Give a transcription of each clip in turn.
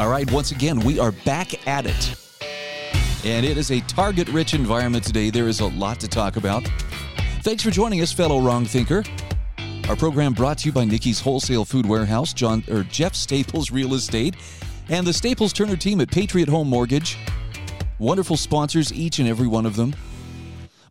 All right, once again, we are back at it. And it is a target rich environment today. There is a lot to talk about. Thanks for joining us, fellow wrong thinker. Our program brought to you by Nikki's Wholesale Food Warehouse, John or Jeff Staples Real Estate, and the Staples Turner team at Patriot Home Mortgage. Wonderful sponsors, each and every one of them.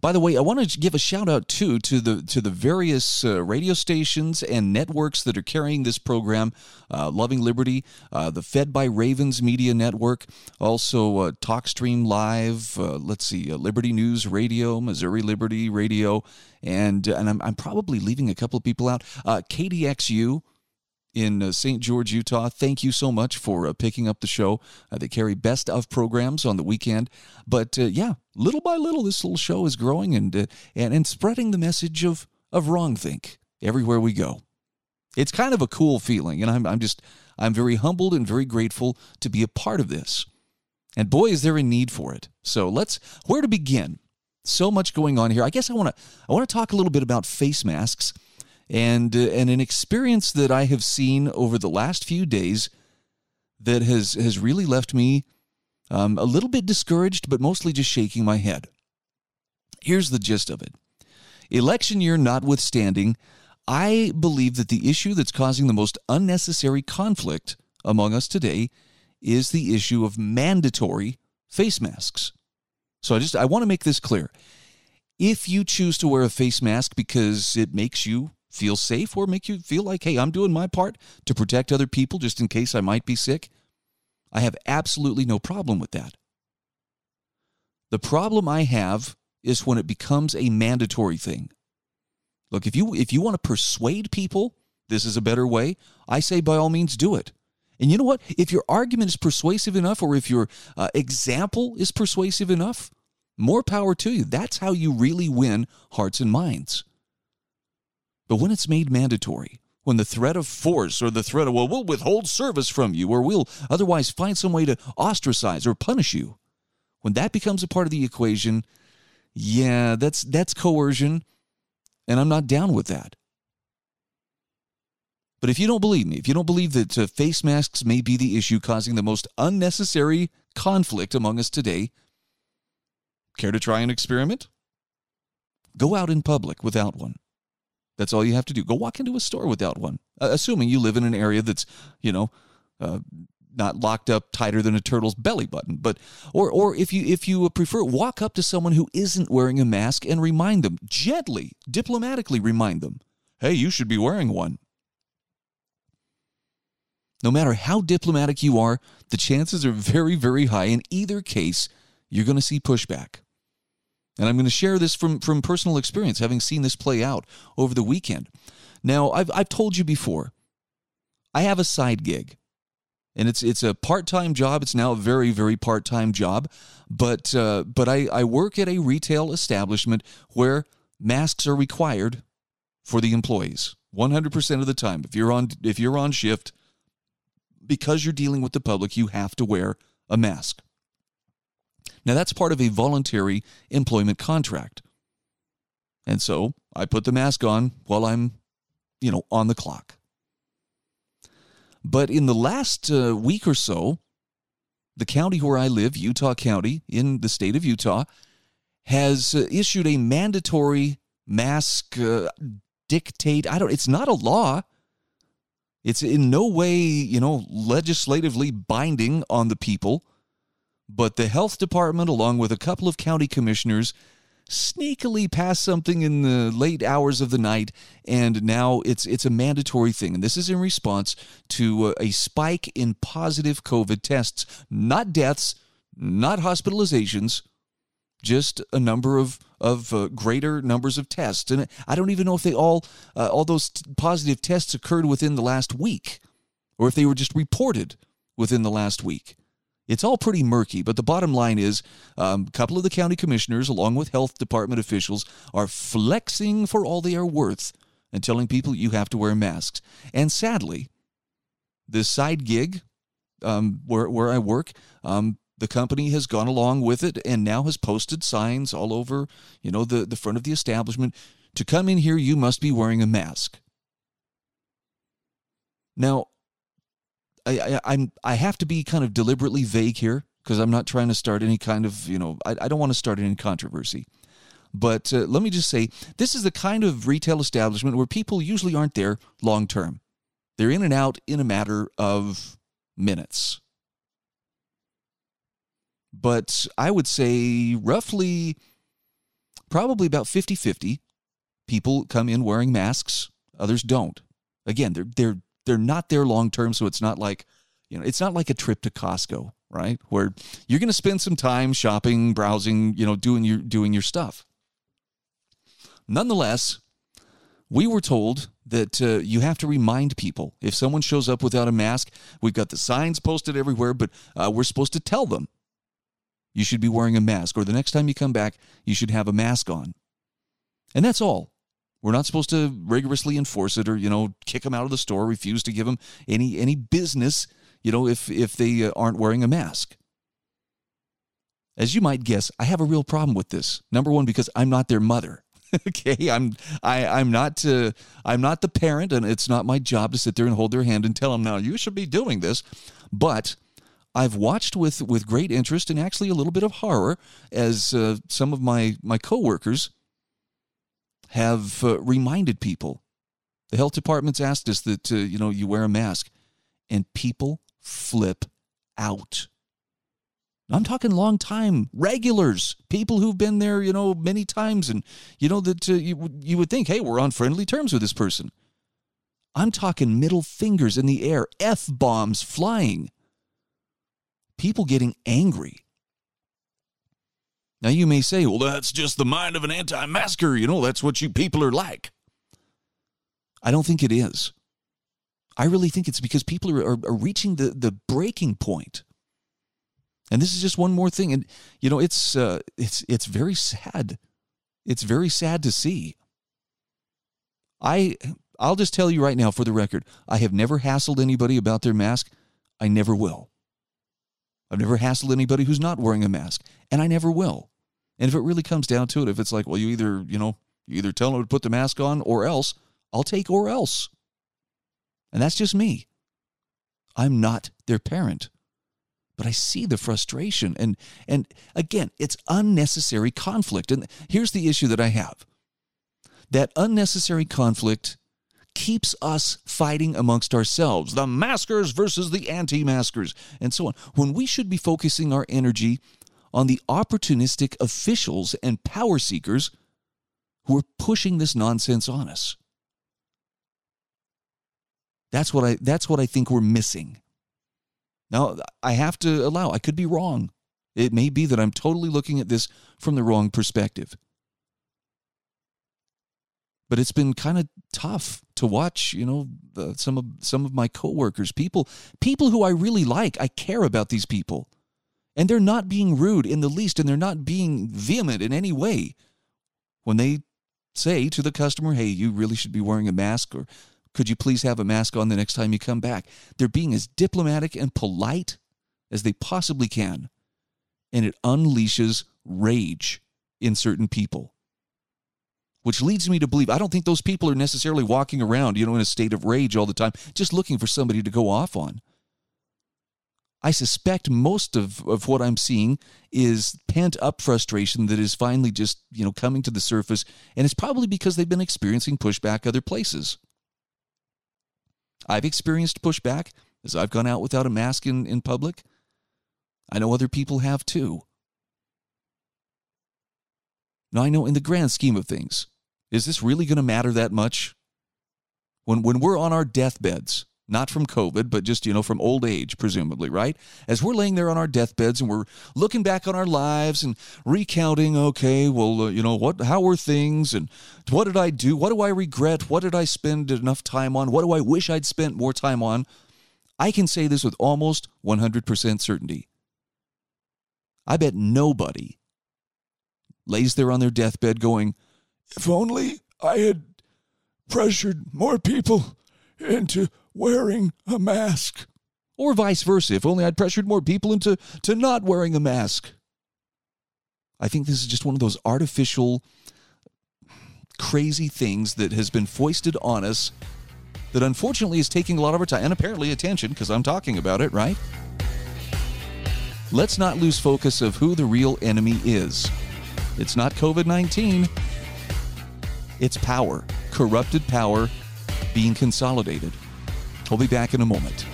By the way, I want to give a shout out too to the to the various uh, radio stations and networks that are carrying this program. Uh, Loving Liberty, uh, the Fed by Ravens Media Network, also uh, TalkStream Live. Uh, let's see, uh, Liberty News Radio, Missouri Liberty Radio, and and I'm, I'm probably leaving a couple of people out. KDXU in uh, St. George, Utah. Thank you so much for uh, picking up the show. Uh, they carry best of programs on the weekend. But uh, yeah, little by little, this little show is growing and, uh, and, and spreading the message of, of wrong think everywhere we go. It's kind of a cool feeling. And I'm, I'm just, I'm very humbled and very grateful to be a part of this. And boy, is there a need for it. So let's, where to begin? So much going on here. I guess I want to, I want to talk a little bit about face masks and uh, and an experience that I have seen over the last few days that has has really left me um, a little bit discouraged, but mostly just shaking my head. Here's the gist of it: election year notwithstanding, I believe that the issue that's causing the most unnecessary conflict among us today is the issue of mandatory face masks. So I just I want to make this clear. If you choose to wear a face mask because it makes you feel safe or make you feel like, hey, I'm doing my part to protect other people just in case I might be sick, I have absolutely no problem with that. The problem I have is when it becomes a mandatory thing. Look, if you if you want to persuade people this is a better way, I say by all means do it. And you know what? If your argument is persuasive enough or if your uh, example is persuasive enough, more power to you. That's how you really win hearts and minds. But when it's made mandatory, when the threat of force or the threat of, well, we'll withhold service from you or we'll otherwise find some way to ostracize or punish you, when that becomes a part of the equation, yeah, that's that's coercion, and I'm not down with that. But if you don't believe me, if you don't believe that uh, face masks may be the issue causing the most unnecessary conflict among us today, care to try an experiment? Go out in public without one. That's all you have to do. Go walk into a store without one, uh, assuming you live in an area that's, you know, uh, not locked up tighter than a turtle's belly button. But or or if you if you prefer, walk up to someone who isn't wearing a mask and remind them gently, diplomatically remind them, "Hey, you should be wearing one." No matter how diplomatic you are, the chances are very, very high. In either case, you're going to see pushback. And I'm going to share this from, from personal experience, having seen this play out over the weekend. Now, I've, I've told you before, I have a side gig. And it's it's a part time job. It's now a very very part time job, but uh, but I, I work at a retail establishment where masks are required for the employees 100% of the time. If you're on if you're on shift, because you're dealing with the public, you have to wear a mask. Now, that's part of a voluntary employment contract. And so I put the mask on while I'm, you know, on the clock. But in the last uh, week or so, the county where I live, Utah County, in the state of Utah, has uh, issued a mandatory mask uh, dictate. I don't, it's not a law. It's in no way, you know, legislatively binding on the people. But the health department, along with a couple of county commissioners, sneakily passed something in the late hours of the night, and now it's it's a mandatory thing. And this is in response to a spike in positive COVID tests, not deaths, not hospitalizations, just a number of of uh, greater numbers of tests, and I don't even know if they all uh, all those t- positive tests occurred within the last week, or if they were just reported within the last week. It's all pretty murky, but the bottom line is um, a couple of the county commissioners, along with health department officials, are flexing for all they are worth and telling people you have to wear masks. And sadly, this side gig um, where, where I work, um, the company has gone along with it and now has posted signs all over, you know, the, the front of the establishment. To come in here, you must be wearing a mask. Now, I, I, am I have to be kind of deliberately vague here because I'm not trying to start any kind of you know I, I don't want to start any controversy. But uh, let me just say this is the kind of retail establishment where people usually aren't there long term. They're in and out in a matter of minutes. But I would say roughly, probably about 50 50 people come in wearing masks, others don't. Again, they're, they're they're not there long term, so it's not like you know, it's not like a trip to Costco, right? Where you're going to spend some time shopping, browsing, you know, doing your doing your stuff. Nonetheless, we were told that uh, you have to remind people if someone shows up without a mask. We've got the signs posted everywhere, but uh, we're supposed to tell them you should be wearing a mask, or the next time you come back, you should have a mask on. And that's all. We're not supposed to rigorously enforce it or, you know, kick them out of the store, refuse to give them any any business, you know, if if they uh, aren't wearing a mask. As you might guess, I have a real problem with this. Number 1 because I'm not their mother. okay, I'm I I'm not uh, I'm not the parent and it's not my job to sit there and hold their hand and tell them now you should be doing this. But I've watched with with great interest and actually a little bit of horror as uh, some of my my coworkers have uh, reminded people. The health department's asked us that uh, you know you wear a mask, and people flip out. I'm talking long time regulars, people who've been there, you know, many times, and you know that uh, you you would think, hey, we're on friendly terms with this person. I'm talking middle fingers in the air, f bombs flying, people getting angry. Now, you may say, well, that's just the mind of an anti masker. You know, that's what you people are like. I don't think it is. I really think it's because people are, are, are reaching the, the breaking point. And this is just one more thing. And, you know, it's, uh, it's, it's very sad. It's very sad to see. I, I'll just tell you right now for the record, I have never hassled anybody about their mask. I never will. I've never hassled anybody who's not wearing a mask, and I never will. And if it really comes down to it, if it's like, well, you either, you know, you either tell them to put the mask on or else, I'll take or else. And that's just me. I'm not their parent. But I see the frustration and and again, it's unnecessary conflict. And here's the issue that I have. That unnecessary conflict keeps us fighting amongst ourselves, the maskers versus the anti maskers, and so on, when we should be focusing our energy on the opportunistic officials and power seekers who are pushing this nonsense on us. That's what I that's what I think we're missing. Now, I have to allow I could be wrong. It may be that I'm totally looking at this from the wrong perspective but it's been kind of tough to watch you know some of some of my coworkers people people who i really like i care about these people and they're not being rude in the least and they're not being vehement in any way. When they say to the customer hey you really should be wearing a mask or could you please have a mask on the next time you come back? They're being as diplomatic and polite as they possibly can. And it unleashes rage in certain people. Which leads me to believe I don't think those people are necessarily walking around, you know, in a state of rage all the time, just looking for somebody to go off on. I suspect most of, of what I'm seeing is pent up frustration that is finally just, you know, coming to the surface, and it's probably because they've been experiencing pushback other places. I've experienced pushback as I've gone out without a mask in, in public. I know other people have too. Now, I know in the grand scheme of things, is this really going to matter that much? When, when we're on our deathbeds, not from COVID, but just, you know, from old age, presumably, right? As we're laying there on our deathbeds and we're looking back on our lives and recounting, okay, well, uh, you know, what, how were things and what did I do? What do I regret? What did I spend enough time on? What do I wish I'd spent more time on? I can say this with almost 100% certainty. I bet nobody lays there on their deathbed going, if only I had pressured more people into wearing a mask. Or vice versa, if only I'd pressured more people into to not wearing a mask. I think this is just one of those artificial, crazy things that has been foisted on us that unfortunately is taking a lot of our time and apparently attention because I'm talking about it, right? Let's not lose focus of who the real enemy is. It's not COVID 19, it's power, corrupted power being consolidated. We'll be back in a moment.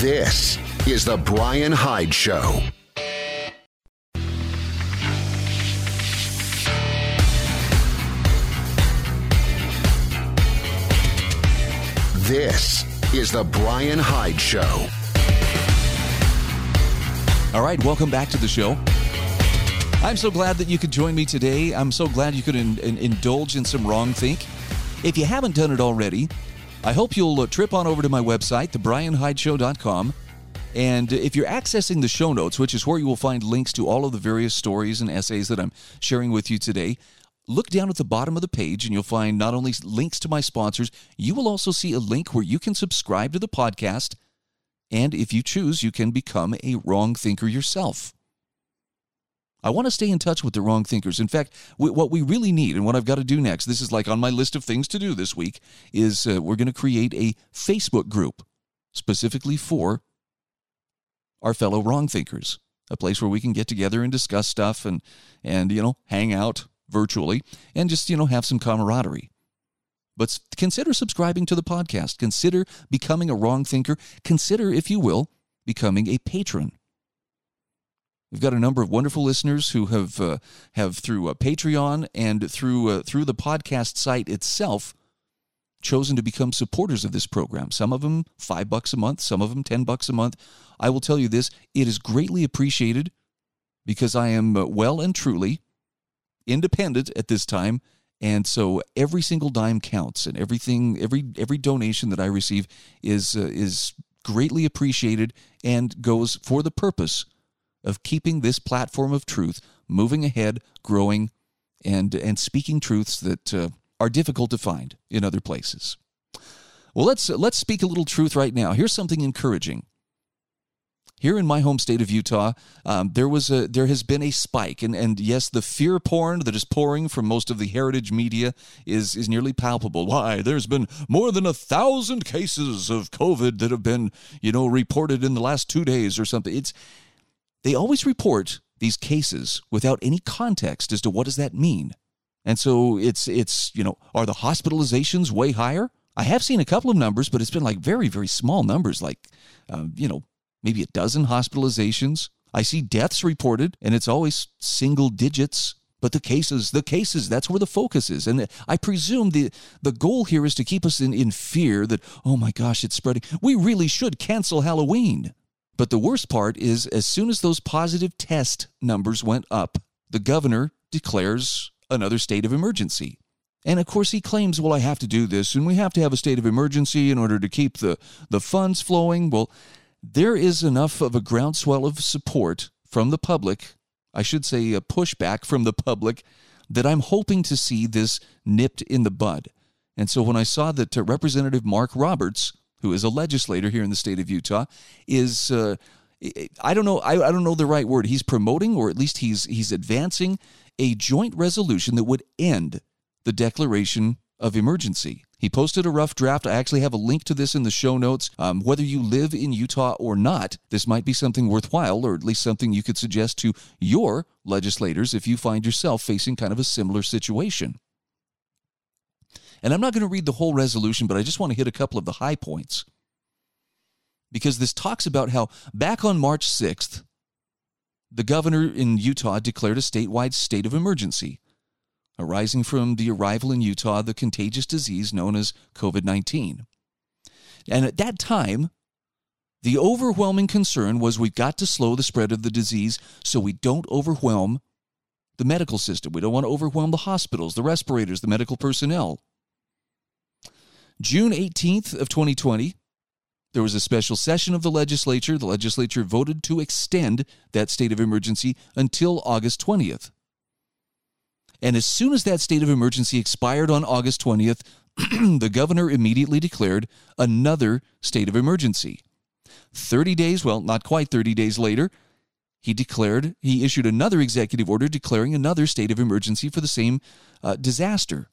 This is The Brian Hyde Show. This is The Brian Hyde Show. All right, welcome back to the show. I'm so glad that you could join me today. I'm so glad you could in, in, indulge in some wrong think. If you haven't done it already, I hope you'll uh, trip on over to my website, thebrianhydeshow.com. And if you're accessing the show notes, which is where you will find links to all of the various stories and essays that I'm sharing with you today, look down at the bottom of the page and you'll find not only links to my sponsors, you will also see a link where you can subscribe to the podcast. And if you choose, you can become a wrong thinker yourself. I want to stay in touch with the wrong thinkers. In fact, what we really need and what I've got to do next, this is like on my list of things to do this week, is uh, we're going to create a Facebook group specifically for our fellow wrong thinkers, a place where we can get together and discuss stuff and and you know hang out virtually and just you know have some camaraderie. But consider subscribing to the podcast. Consider becoming a wrong thinker. Consider, if you will, becoming a patron. We've got a number of wonderful listeners who have uh, have through uh, Patreon and through uh, through the podcast site itself chosen to become supporters of this program. Some of them 5 bucks a month, some of them 10 bucks a month. I will tell you this, it is greatly appreciated because I am uh, well and truly independent at this time and so every single dime counts and everything every every donation that I receive is uh, is greatly appreciated and goes for the purpose of keeping this platform of truth moving ahead, growing, and and speaking truths that uh, are difficult to find in other places. Well, let's let's speak a little truth right now. Here's something encouraging. Here in my home state of Utah, um, there was a there has been a spike, and and yes, the fear porn that is pouring from most of the heritage media is is nearly palpable. Why? There's been more than a thousand cases of COVID that have been you know reported in the last two days or something. It's they always report these cases without any context as to what does that mean. And so it's it's you know are the hospitalizations way higher? I have seen a couple of numbers, but it's been like very very small numbers, like um, you know maybe a dozen hospitalizations. I see deaths reported, and it's always single digits. But the cases, the cases, that's where the focus is. And I presume the, the goal here is to keep us in, in fear that, oh my gosh, it's spreading. We really should cancel Halloween. But the worst part is as soon as those positive test numbers went up, the governor declares another state of emergency. And of course, he claims, well, I have to do this, and we have to have a state of emergency in order to keep the, the funds flowing. Well, there is enough of a groundswell of support from the public, I should say a pushback from the public, that I'm hoping to see this nipped in the bud. And so when I saw that uh, Representative Mark Roberts who is a legislator here in the state of Utah, is uh, I don't know I, I don't know the right word. He's promoting, or at least he's he's advancing a joint resolution that would end the declaration of emergency. He posted a rough draft. I actually have a link to this in the show notes. Um, whether you live in Utah or not, this might be something worthwhile, or at least something you could suggest to your legislators if you find yourself facing kind of a similar situation. And I'm not going to read the whole resolution, but I just want to hit a couple of the high points. Because this talks about how back on March 6th, the governor in Utah declared a statewide state of emergency arising from the arrival in Utah of the contagious disease known as COVID 19. And at that time, the overwhelming concern was we've got to slow the spread of the disease so we don't overwhelm the medical system. We don't want to overwhelm the hospitals, the respirators, the medical personnel. June 18th of 2020, there was a special session of the legislature. The legislature voted to extend that state of emergency until August 20th. And as soon as that state of emergency expired on August 20th, the governor immediately declared another state of emergency. 30 days, well, not quite 30 days later, he declared, he issued another executive order declaring another state of emergency for the same uh, disaster.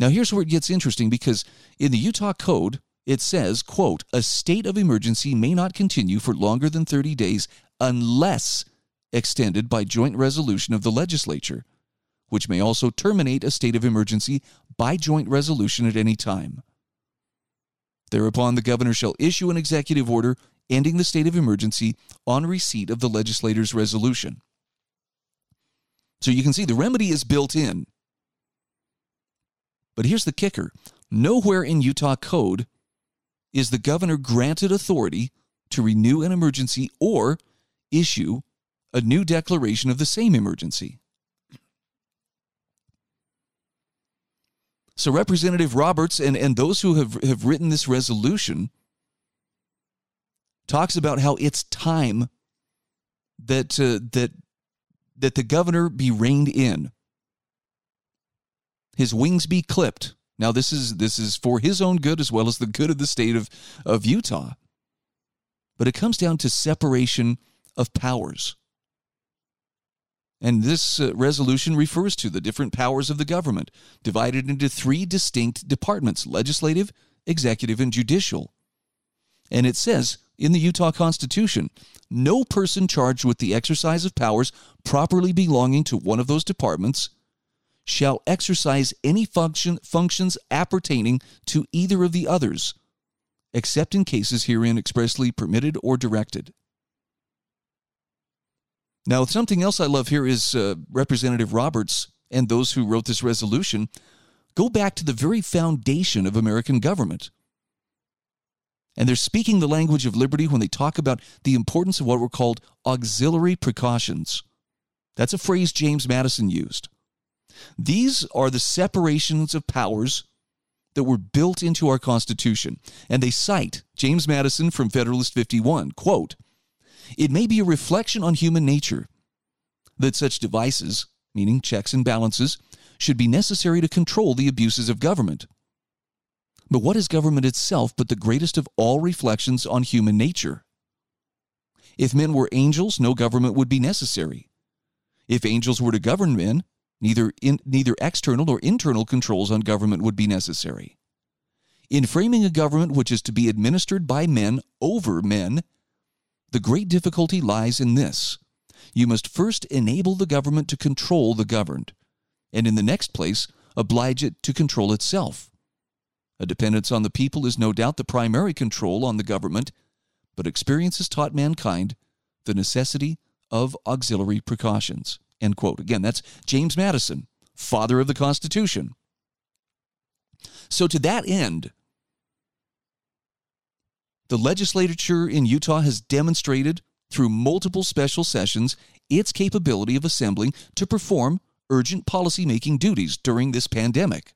Now, here's where it gets interesting because in the Utah Code, it says, quote, a state of emergency may not continue for longer than 30 days unless extended by joint resolution of the legislature, which may also terminate a state of emergency by joint resolution at any time. Thereupon, the governor shall issue an executive order ending the state of emergency on receipt of the legislator's resolution. So you can see the remedy is built in. But here's the kicker nowhere in Utah code is the governor granted authority to renew an emergency or issue a new declaration of the same emergency. So, Representative Roberts and, and those who have, have written this resolution talks about how it's time that uh, that that the governor be reined in, his wings be clipped. Now, this is this is for his own good as well as the good of the state of, of Utah. But it comes down to separation of powers. And this uh, resolution refers to the different powers of the government, divided into three distinct departments legislative, executive, and judicial. And it says in the Utah Constitution no person charged with the exercise of powers properly belonging to one of those departments shall exercise any function, functions appertaining to either of the others, except in cases herein expressly permitted or directed. Now, something else I love here is uh, Representative Roberts and those who wrote this resolution go back to the very foundation of American government. And they're speaking the language of liberty when they talk about the importance of what were called auxiliary precautions. That's a phrase James Madison used. These are the separations of powers that were built into our Constitution. And they cite James Madison from Federalist 51, quote, it may be a reflection on human nature that such devices, meaning checks and balances, should be necessary to control the abuses of government. But what is government itself but the greatest of all reflections on human nature? If men were angels, no government would be necessary. If angels were to govern men, neither, in, neither external nor internal controls on government would be necessary. In framing a government which is to be administered by men over men, the great difficulty lies in this. You must first enable the government to control the governed, and in the next place, oblige it to control itself. A dependence on the people is no doubt the primary control on the government, but experience has taught mankind the necessity of auxiliary precautions. End quote. Again, that's James Madison, father of the Constitution. So, to that end, the legislature in Utah has demonstrated through multiple special sessions its capability of assembling to perform urgent policymaking duties during this pandemic.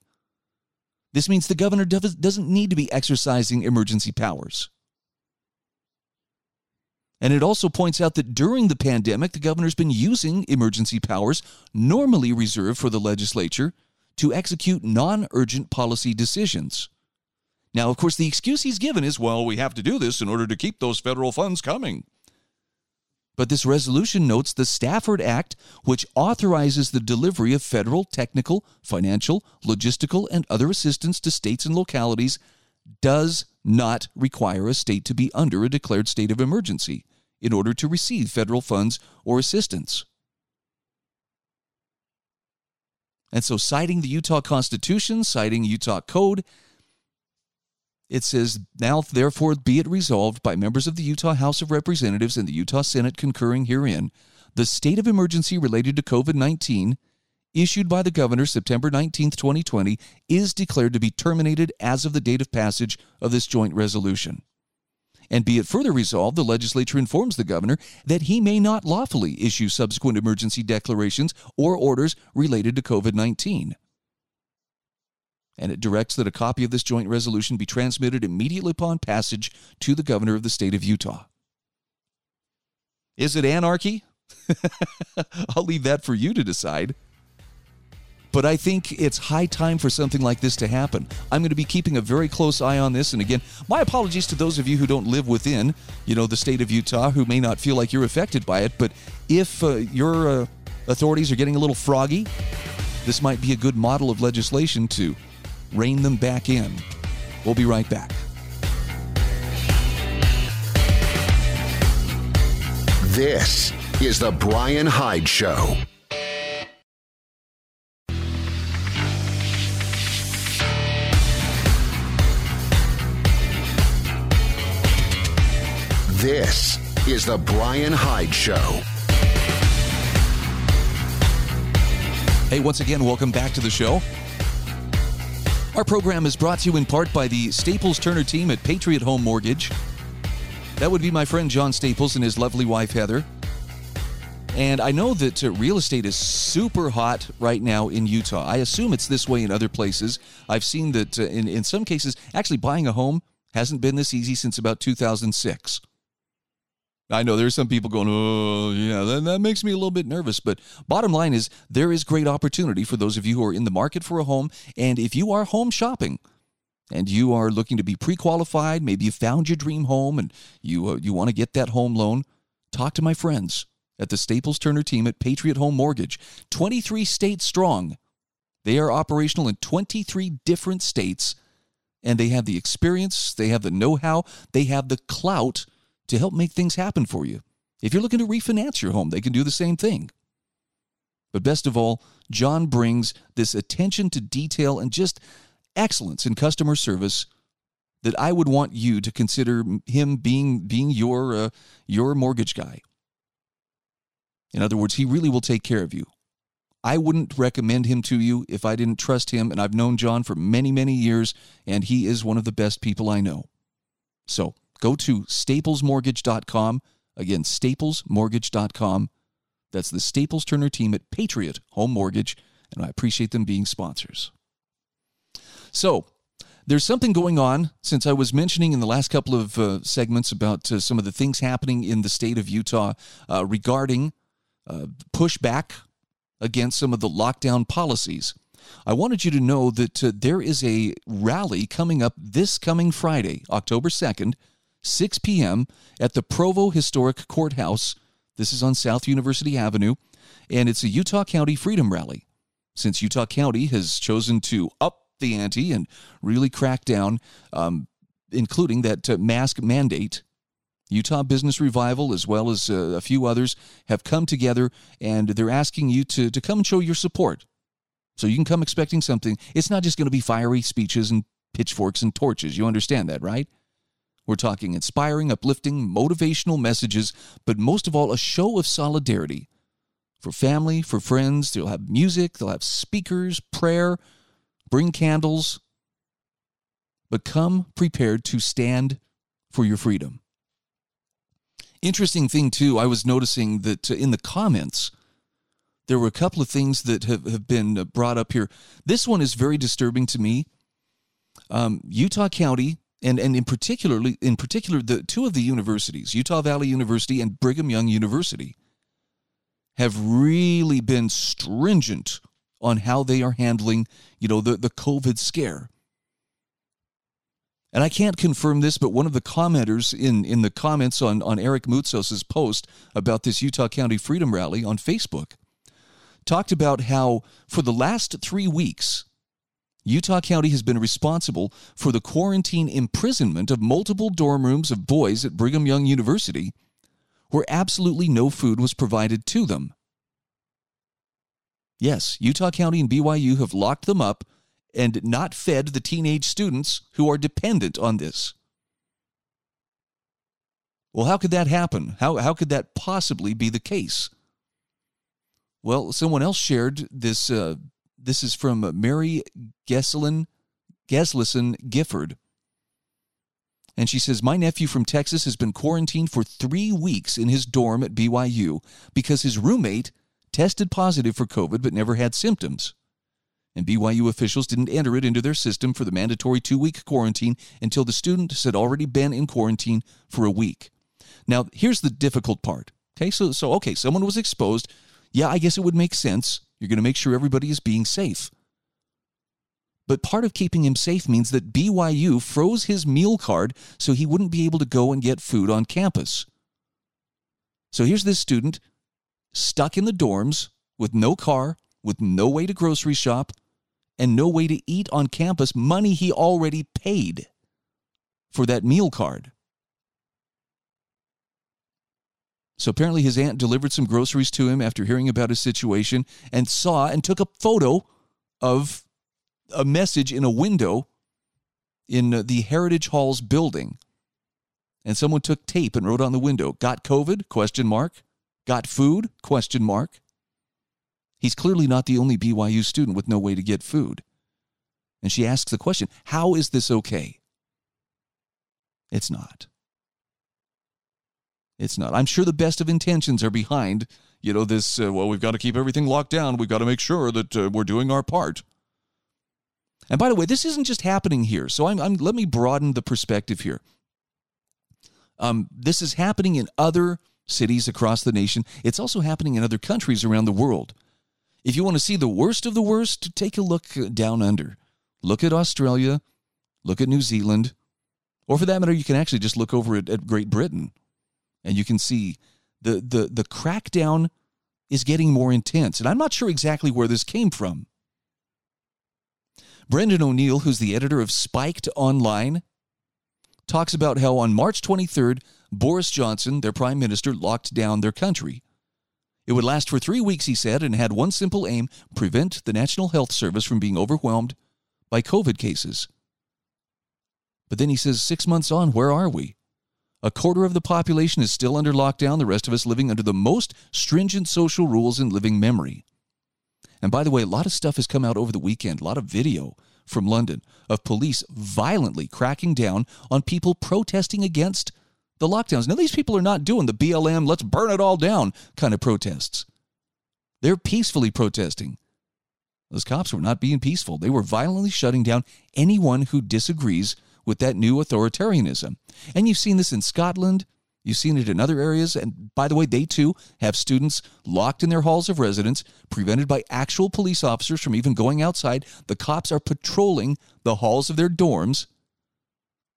This means the governor doesn't need to be exercising emergency powers. And it also points out that during the pandemic, the governor's been using emergency powers normally reserved for the legislature to execute non urgent policy decisions. Now, of course, the excuse he's given is, well, we have to do this in order to keep those federal funds coming. But this resolution notes the Stafford Act, which authorizes the delivery of federal, technical, financial, logistical, and other assistance to states and localities, does not require a state to be under a declared state of emergency in order to receive federal funds or assistance. And so, citing the Utah Constitution, citing Utah Code, it says, Now therefore be it resolved by members of the Utah House of Representatives and the Utah Senate concurring herein, the state of emergency related to COVID 19 issued by the governor September 19, 2020, is declared to be terminated as of the date of passage of this joint resolution. And be it further resolved, the legislature informs the governor that he may not lawfully issue subsequent emergency declarations or orders related to COVID 19 and it directs that a copy of this joint resolution be transmitted immediately upon passage to the governor of the state of Utah. Is it anarchy? I'll leave that for you to decide. But I think it's high time for something like this to happen. I'm going to be keeping a very close eye on this. And again, my apologies to those of you who don't live within, you know, the state of Utah, who may not feel like you're affected by it. But if uh, your uh, authorities are getting a little froggy, this might be a good model of legislation to rein them back in. We'll be right back. This is The Brian Hyde Show. This is The Brian Hyde Show. Hey, once again, welcome back to the show. Our program is brought to you in part by the Staples Turner team at Patriot Home Mortgage. That would be my friend John Staples and his lovely wife Heather. And I know that uh, real estate is super hot right now in Utah. I assume it's this way in other places. I've seen that uh, in, in some cases, actually buying a home hasn't been this easy since about 2006. I know there's some people going, oh, yeah, that, that makes me a little bit nervous. But bottom line is, there is great opportunity for those of you who are in the market for a home. And if you are home shopping, and you are looking to be pre-qualified, maybe you found your dream home and you uh, you want to get that home loan, talk to my friends at the Staples Turner team at Patriot Home Mortgage. 23 states strong. They are operational in 23 different states and they have the experience, they have the know-how, they have the clout to help make things happen for you. If you're looking to refinance your home, they can do the same thing. But best of all, John brings this attention to detail and just excellence in customer service that I would want you to consider him being being your uh, your mortgage guy. In other words, he really will take care of you. I wouldn't recommend him to you if I didn't trust him and I've known John for many many years and he is one of the best people I know. So, go to staplesmortgage.com. Again, staplesmortgage.com. That's the Staples Turner team at Patriot Home Mortgage, and I appreciate them being sponsors. So, there's something going on since I was mentioning in the last couple of uh, segments about uh, some of the things happening in the state of Utah uh, regarding uh, pushback against some of the lockdown policies. I wanted you to know that uh, there is a rally coming up this coming Friday, October 2nd, 6 p.m. at the Provo Historic Courthouse. This is on South University Avenue, and it's a Utah County Freedom Rally. Since Utah County has chosen to up the ante and really crack down, um, including that uh, mask mandate, Utah Business Revival, as well as uh, a few others, have come together and they're asking you to, to come and show your support. So you can come expecting something. It's not just going to be fiery speeches and pitchforks and torches. You understand that, right? We're talking inspiring, uplifting, motivational messages, but most of all, a show of solidarity for family, for friends. They'll have music, they'll have speakers, prayer, bring candles. But come prepared to stand for your freedom. Interesting thing, too, I was noticing that in the comments, there were a couple of things that have, have been brought up here. This one is very disturbing to me. Um, Utah County and and in particularly in particular the two of the universities, Utah Valley University and Brigham Young University, have really been stringent on how they are handling, you know, the, the COVID scare. And I can't confirm this, but one of the commenters in, in the comments on, on Eric Mutsos's post about this Utah County Freedom Rally on Facebook talked about how for the last three weeks, Utah County has been responsible for the quarantine imprisonment of multiple dorm rooms of boys at Brigham Young University where absolutely no food was provided to them. Yes, Utah County and BYU have locked them up and not fed the teenage students who are dependent on this. Well, how could that happen? How, how could that possibly be the case? Well, someone else shared this. Uh, this is from Mary Gesselin, Geslison Gifford. And she says, My nephew from Texas has been quarantined for three weeks in his dorm at BYU because his roommate tested positive for COVID but never had symptoms. And BYU officials didn't enter it into their system for the mandatory two week quarantine until the student had already been in quarantine for a week. Now, here's the difficult part. Okay, so, so okay, someone was exposed. Yeah, I guess it would make sense. You're going to make sure everybody is being safe. But part of keeping him safe means that BYU froze his meal card so he wouldn't be able to go and get food on campus. So here's this student stuck in the dorms with no car, with no way to grocery shop, and no way to eat on campus, money he already paid for that meal card. So apparently, his aunt delivered some groceries to him after hearing about his situation and saw and took a photo of a message in a window in uh, the Heritage Halls building. And someone took tape and wrote on the window, "Got COVID?" question mark. Got food? question mark. He's clearly not the only BYU student with no way to get food. And she asks the question, how is this okay? It's not. It's not. I'm sure the best of intentions are behind, you know, this, uh, well, we've got to keep everything locked down. We've got to make sure that uh, we're doing our part. And by the way, this isn't just happening here. So I'm, I'm let me broaden the perspective here. Um, this is happening in other cities across the nation. It's also happening in other countries around the world. If you want to see the worst of the worst, take a look down under. Look at Australia, look at New Zealand, or for that matter, you can actually just look over at, at Great Britain and you can see the, the, the crackdown is getting more intense. And I'm not sure exactly where this came from. Brendan O'Neill, who's the editor of Spiked Online, talks about how on March 23rd, Boris Johnson, their prime minister, locked down their country. It would last for three weeks, he said, and had one simple aim prevent the National Health Service from being overwhelmed by COVID cases. But then he says, six months on, where are we? A quarter of the population is still under lockdown, the rest of us living under the most stringent social rules in living memory. And by the way, a lot of stuff has come out over the weekend, a lot of video from London of police violently cracking down on people protesting against the lockdowns. Now, these people are not doing the BLM, let's burn it all down kind of protests. They're peacefully protesting. Those cops were not being peaceful. They were violently shutting down anyone who disagrees with that new authoritarianism. And you've seen this in Scotland, You've seen it in other areas. And by the way, they too have students locked in their halls of residence, prevented by actual police officers from even going outside. The cops are patrolling the halls of their dorms.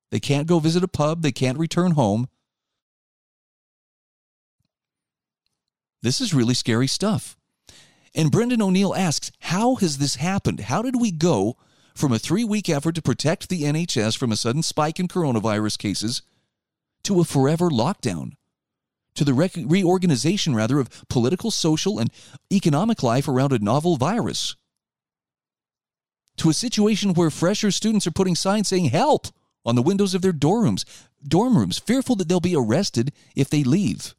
They can't go visit a pub, they can't return home. This is really scary stuff. And Brendan O'Neill asks, How has this happened? How did we go from a three week effort to protect the NHS from a sudden spike in coronavirus cases to a forever lockdown, to the re- reorganization, rather, of political, social, and economic life around a novel virus, to a situation where fresher students are putting signs saying help on the windows of their dorm rooms, dorm rooms, fearful that they'll be arrested if they leave.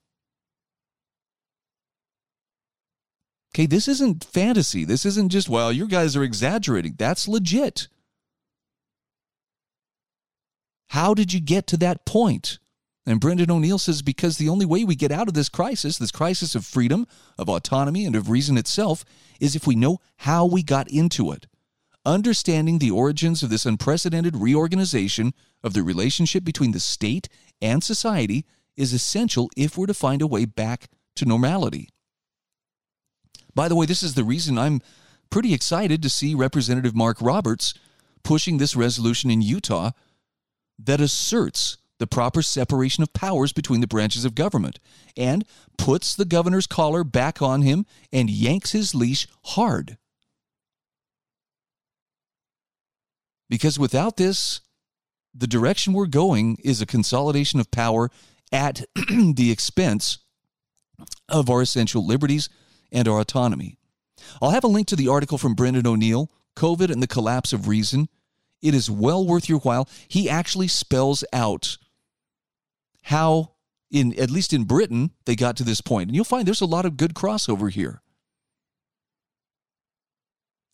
Okay, this isn't fantasy. This isn't just, well, you guys are exaggerating. That's legit. How did you get to that point? And Brendan O'Neill says because the only way we get out of this crisis, this crisis of freedom, of autonomy, and of reason itself, is if we know how we got into it. Understanding the origins of this unprecedented reorganization of the relationship between the state and society is essential if we're to find a way back to normality. By the way, this is the reason I'm pretty excited to see Representative Mark Roberts pushing this resolution in Utah that asserts the proper separation of powers between the branches of government and puts the governor's collar back on him and yanks his leash hard. Because without this, the direction we're going is a consolidation of power at the expense of our essential liberties and our autonomy. I'll have a link to the article from Brendan O'Neill COVID and the collapse of reason, it is well worth your while. He actually spells out how in at least in Britain they got to this point. And you'll find there's a lot of good crossover here.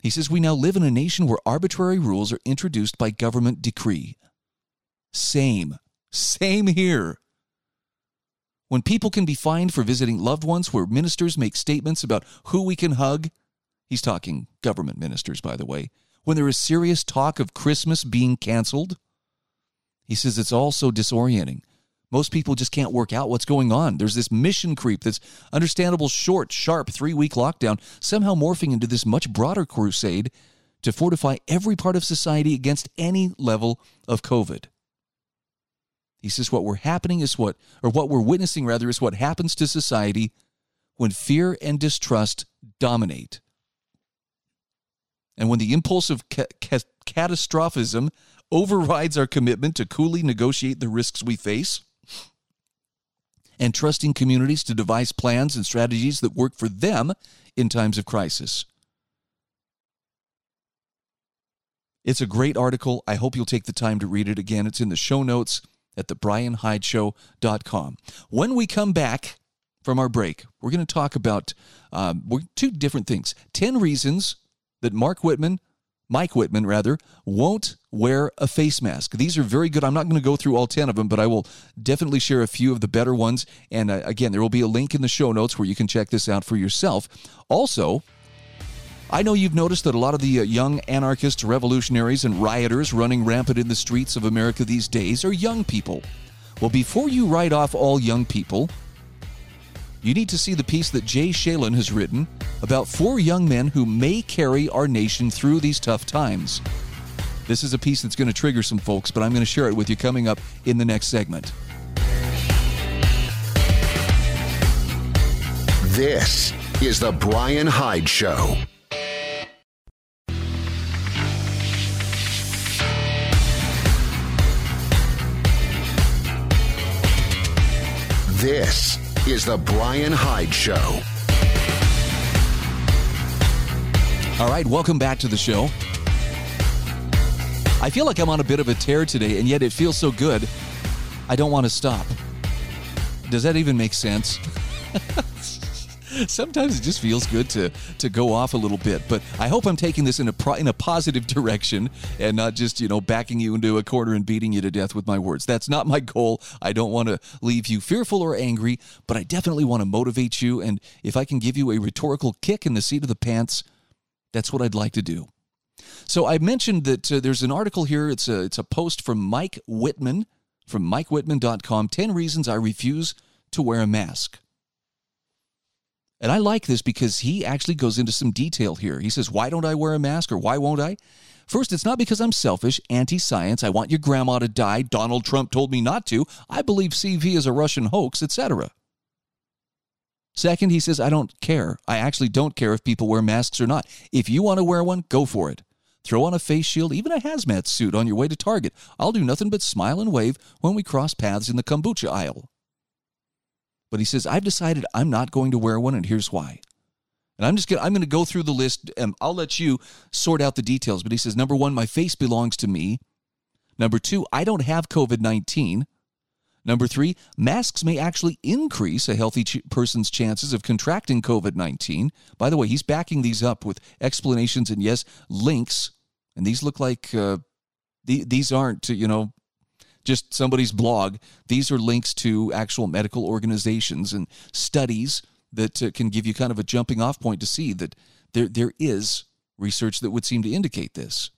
He says we now live in a nation where arbitrary rules are introduced by government decree. Same. Same here. When people can be fined for visiting loved ones, where ministers make statements about who we can hug, he's talking government ministers, by the way, when there is serious talk of Christmas being canceled, he says it's all so disorienting. Most people just can't work out what's going on. There's this mission creep that's understandable, short, sharp, three week lockdown, somehow morphing into this much broader crusade to fortify every part of society against any level of COVID. He says what we're happening is what, or what we're witnessing rather, is what happens to society when fear and distrust dominate. And when the impulse of ca- ca- catastrophism overrides our commitment to coolly negotiate the risks we face and trusting communities to devise plans and strategies that work for them in times of crisis. It's a great article. I hope you'll take the time to read it again. It's in the show notes at thebrianhydeshow.com. When we come back from our break, we're going to talk about um, two different things 10 reasons that Mark Whitman, Mike Whitman rather, won't wear a face mask. These are very good. I'm not going to go through all 10 of them, but I will definitely share a few of the better ones. And uh, again, there will be a link in the show notes where you can check this out for yourself. Also, I know you've noticed that a lot of the uh, young anarchists, revolutionaries, and rioters running rampant in the streets of America these days are young people. Well, before you write off all young people, you need to see the piece that Jay Schalin has written about four young men who may carry our nation through these tough times. This is a piece that's going to trigger some folks, but I'm going to share it with you coming up in the next segment. This is The Brian Hyde Show. This is The Brian Hyde Show. All right, welcome back to the show. I feel like I'm on a bit of a tear today, and yet it feels so good. I don't want to stop. Does that even make sense? sometimes it just feels good to to go off a little bit. But I hope I'm taking this in a pro, in a positive direction and not just you know backing you into a corner and beating you to death with my words. That's not my goal. I don't want to leave you fearful or angry, but I definitely want to motivate you. And if I can give you a rhetorical kick in the seat of the pants, that's what I'd like to do. So I mentioned that uh, there's an article here. It's a it's a post from Mike Whitman from MikeWhitman.com. Ten reasons I refuse to wear a mask. And I like this because he actually goes into some detail here. He says, Why don't I wear a mask or why won't I? First, it's not because I'm selfish, anti science, I want your grandma to die, Donald Trump told me not to, I believe CV is a Russian hoax, etc. Second, he says, I don't care. I actually don't care if people wear masks or not. If you want to wear one, go for it. Throw on a face shield, even a hazmat suit on your way to Target. I'll do nothing but smile and wave when we cross paths in the kombucha aisle. But he says, I've decided I'm not going to wear one, and here's why. And I'm just gonna I'm gonna go through the list and I'll let you sort out the details. But he says, number one, my face belongs to me. Number two, I don't have COVID-19. Number three, masks may actually increase a healthy ch- person's chances of contracting COVID 19. By the way, he's backing these up with explanations and, yes, links. And these look like uh, the, these aren't, you know, just somebody's blog. These are links to actual medical organizations and studies that uh, can give you kind of a jumping off point to see that there, there is research that would seem to indicate this.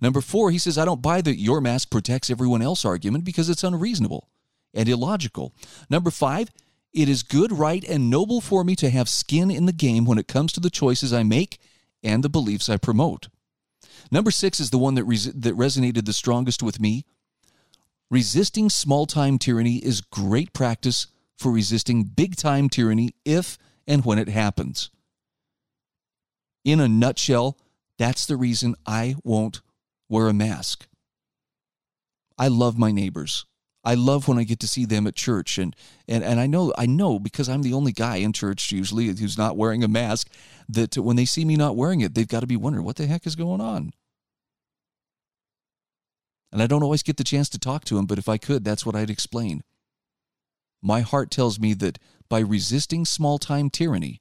Number four, he says, I don't buy the your mask protects everyone else argument because it's unreasonable and illogical. Number five, it is good, right, and noble for me to have skin in the game when it comes to the choices I make and the beliefs I promote. Number six is the one that, res- that resonated the strongest with me. Resisting small time tyranny is great practice for resisting big time tyranny if and when it happens. In a nutshell, that's the reason I won't wear a mask. I love my neighbors. I love when I get to see them at church and and and I know I know because I'm the only guy in church usually who's not wearing a mask that when they see me not wearing it they've got to be wondering what the heck is going on. And I don't always get the chance to talk to him, but if I could, that's what I'd explain. My heart tells me that by resisting small-time tyranny,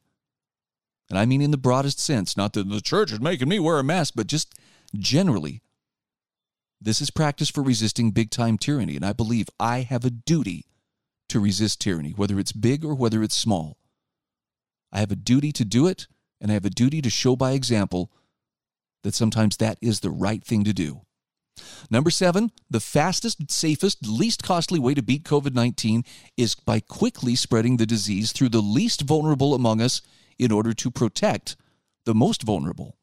and I mean in the broadest sense, not that the church is making me wear a mask, but just generally this is practice for resisting big time tyranny, and I believe I have a duty to resist tyranny, whether it's big or whether it's small. I have a duty to do it, and I have a duty to show by example that sometimes that is the right thing to do. Number seven, the fastest, safest, least costly way to beat COVID 19 is by quickly spreading the disease through the least vulnerable among us in order to protect the most vulnerable.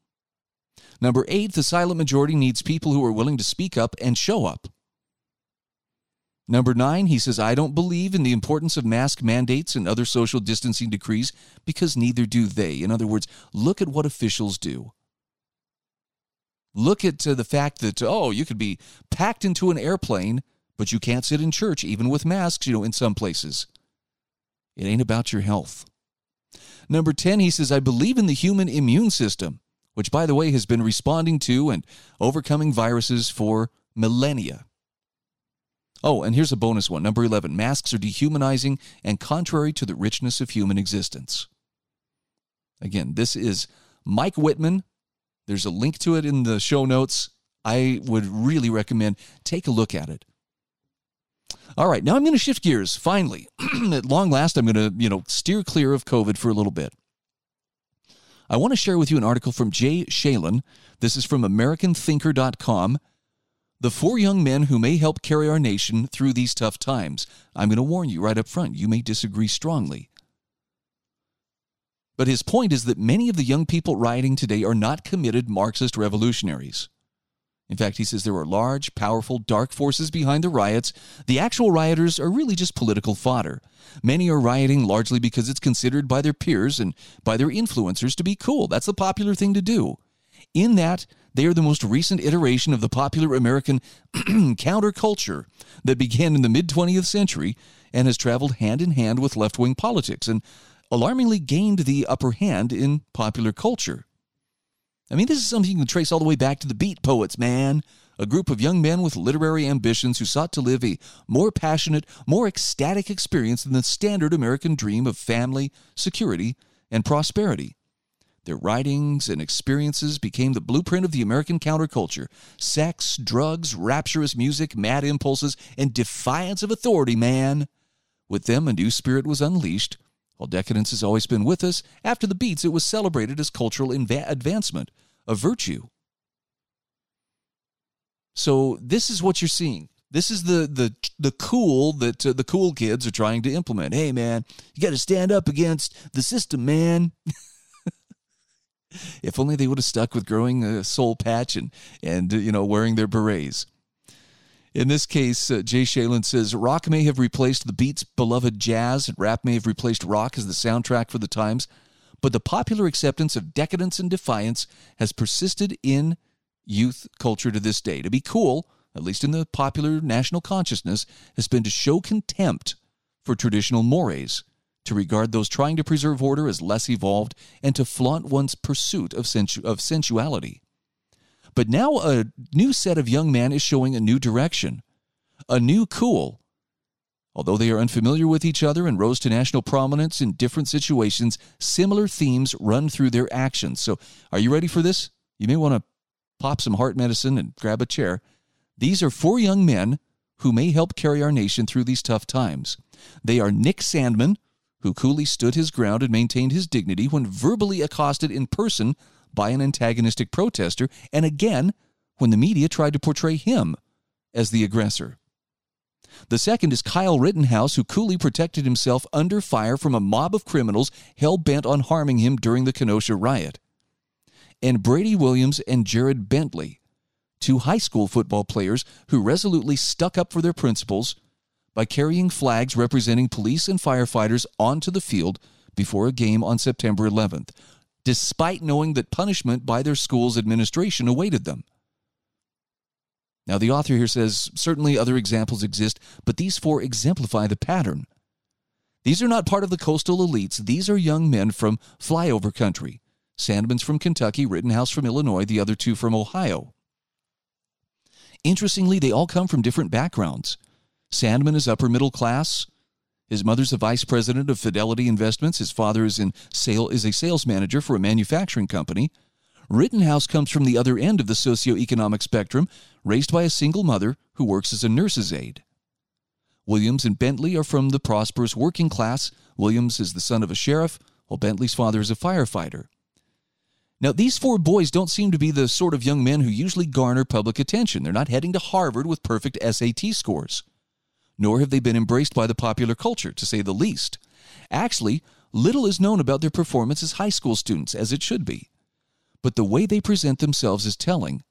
Number eight, the silent majority needs people who are willing to speak up and show up. Number nine, he says, I don't believe in the importance of mask mandates and other social distancing decrees because neither do they. In other words, look at what officials do. Look at the fact that, oh, you could be packed into an airplane, but you can't sit in church, even with masks, you know, in some places. It ain't about your health. Number 10, he says, I believe in the human immune system which, by the way, has been responding to and overcoming viruses for millennia. Oh, and here's a bonus one. Number 11 masks are dehumanizing and contrary to the richness of human existence. Again, this is Mike Whitman. There's a link to it in the show notes. I would really recommend take a look at it. All right, now I'm going to shift gears finally. At long last, I'm going to, you know, steer clear of COVID for a little bit. I want to share with you an article from Jay Schalin. This is from AmericanThinker.com. The four young men who may help carry our nation through these tough times. I'm going to warn you right up front, you may disagree strongly. But his point is that many of the young people rioting today are not committed Marxist revolutionaries. In fact, he says there are large, powerful, dark forces behind the riots. The actual rioters are really just political fodder. Many are rioting largely because it's considered by their peers and by their influencers to be cool. That's the popular thing to do. In that, they are the most recent iteration of the popular American counterculture that began in the mid 20th century and has traveled hand in hand with left wing politics and alarmingly gained the upper hand in popular culture. I mean, this is something you can trace all the way back to the Beat Poets, man. A group of young men with literary ambitions who sought to live a more passionate, more ecstatic experience than the standard American dream of family, security, and prosperity. Their writings and experiences became the blueprint of the American counterculture sex, drugs, rapturous music, mad impulses, and defiance of authority, man. With them, a new spirit was unleashed while decadence has always been with us, after the Beats it was celebrated as cultural advancement, a virtue. So this is what you're seeing. This is the the the cool that uh, the cool kids are trying to implement. Hey man, you got to stand up against the system, man. if only they would have stuck with growing a soul patch and and you know wearing their berets. In this case, uh, Jay Schalin says rock may have replaced the Beats' beloved jazz, and rap may have replaced rock as the soundtrack for the times, but the popular acceptance of decadence and defiance has persisted in youth culture to this day. To be cool, at least in the popular national consciousness, has been to show contempt for traditional mores, to regard those trying to preserve order as less evolved, and to flaunt one's pursuit of, sensu- of sensuality. But now a new set of young men is showing a new direction, a new cool. Although they are unfamiliar with each other and rose to national prominence in different situations, similar themes run through their actions. So, are you ready for this? You may want to pop some heart medicine and grab a chair. These are four young men who may help carry our nation through these tough times. They are Nick Sandmann, who coolly stood his ground and maintained his dignity when verbally accosted in person by an antagonistic protester, and again when the media tried to portray him as the aggressor. The second is Kyle Rittenhouse, who coolly protected himself under fire from a mob of criminals hell bent on harming him during the Kenosha riot. And Brady Williams and Jared Bentley, two high school football players who resolutely stuck up for their principles by carrying flags representing police and firefighters onto the field before a game on September 11th, despite knowing that punishment by their school's administration awaited them. Now, the author here says certainly other examples exist, but these four exemplify the pattern. These are not part of the coastal elites. These are young men from flyover country. Sandmann's from Kentucky, Rittenhouse from Illinois, the other two from Ohio. Interestingly, they all come from different backgrounds. Sandmann is upper middle class. His mother's a vice president of Fidelity Investments. His father is in sale is a sales manager for a manufacturing company. Rittenhouse comes from the other end of the socioeconomic spectrum, raised by a single mother who works as a nurse's aide. Williams and Bentley are from the prosperous working class. Williams is the son of a sheriff, while Bentley's father is a firefighter. Now, these four boys don't seem to be the sort of young men who usually garner public attention. They're not heading to Harvard with perfect SAT scores. Nor have they been embraced by the popular culture, to say the least. Actually, little is known about their performance as high school students, as it should be. But the way they present themselves is telling.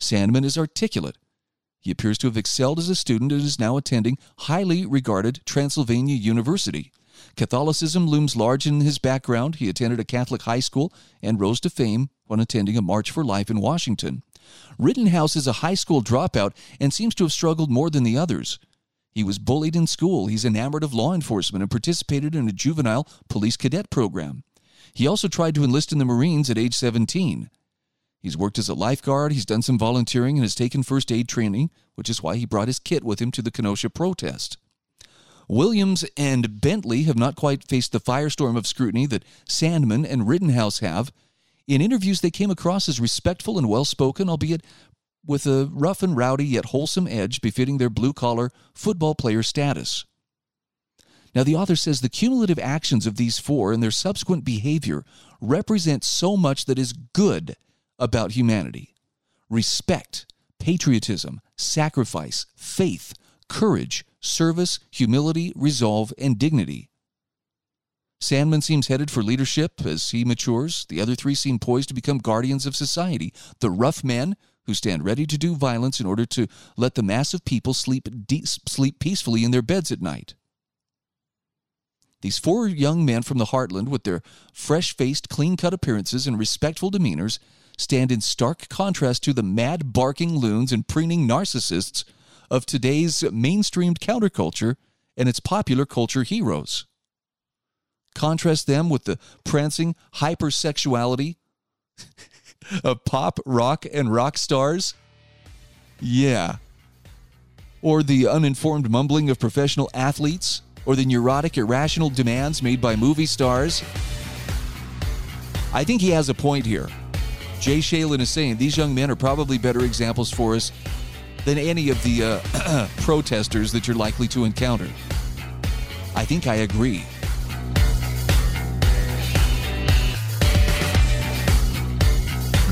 Sandmann is articulate. He appears to have excelled as a student and is now attending highly regarded Transylvania University. Catholicism looms large in his background. He attended a Catholic high school and rose to fame when attending a March for Life in Washington. Rittenhouse is a high school dropout and seems to have struggled more than the others. He was bullied in school. He's enamored of law enforcement and participated in a juvenile police cadet program. He also tried to enlist in the Marines at age 17. He's worked as a lifeguard, he's done some volunteering, and has taken first aid training, which is why he brought his kit with him to the Kenosha protest. Williams and Bentley have not quite faced the firestorm of scrutiny that Sandmann and Rittenhouse have. In interviews, they came across as respectful and well spoken, albeit with a rough and rowdy yet wholesome edge befitting their blue collar football player status. Now, the author says the cumulative actions of these four and their subsequent behavior represent so much that is good about humanity respect, patriotism, sacrifice, faith, courage, service, humility, resolve, and dignity. Sandmann seems headed for leadership as he matures. The other three seem poised to become guardians of society, the rough men who stand ready to do violence in order to let the mass of people sleep, de- sleep peacefully in their beds at night. These four young men from the heartland, with their fresh faced, clean cut appearances and respectful demeanors, stand in stark contrast to the mad barking loons and preening narcissists of today's mainstreamed counterculture and its popular culture heroes. Contrast them with the prancing hypersexuality of pop, rock, and rock stars. Yeah. Or the uninformed mumbling of professional athletes, or the neurotic, irrational demands made by movie stars. I think he has a point here. Jay Schalin is saying these young men are probably better examples for us than any of the uh, protesters that you're likely to encounter. I think I agree.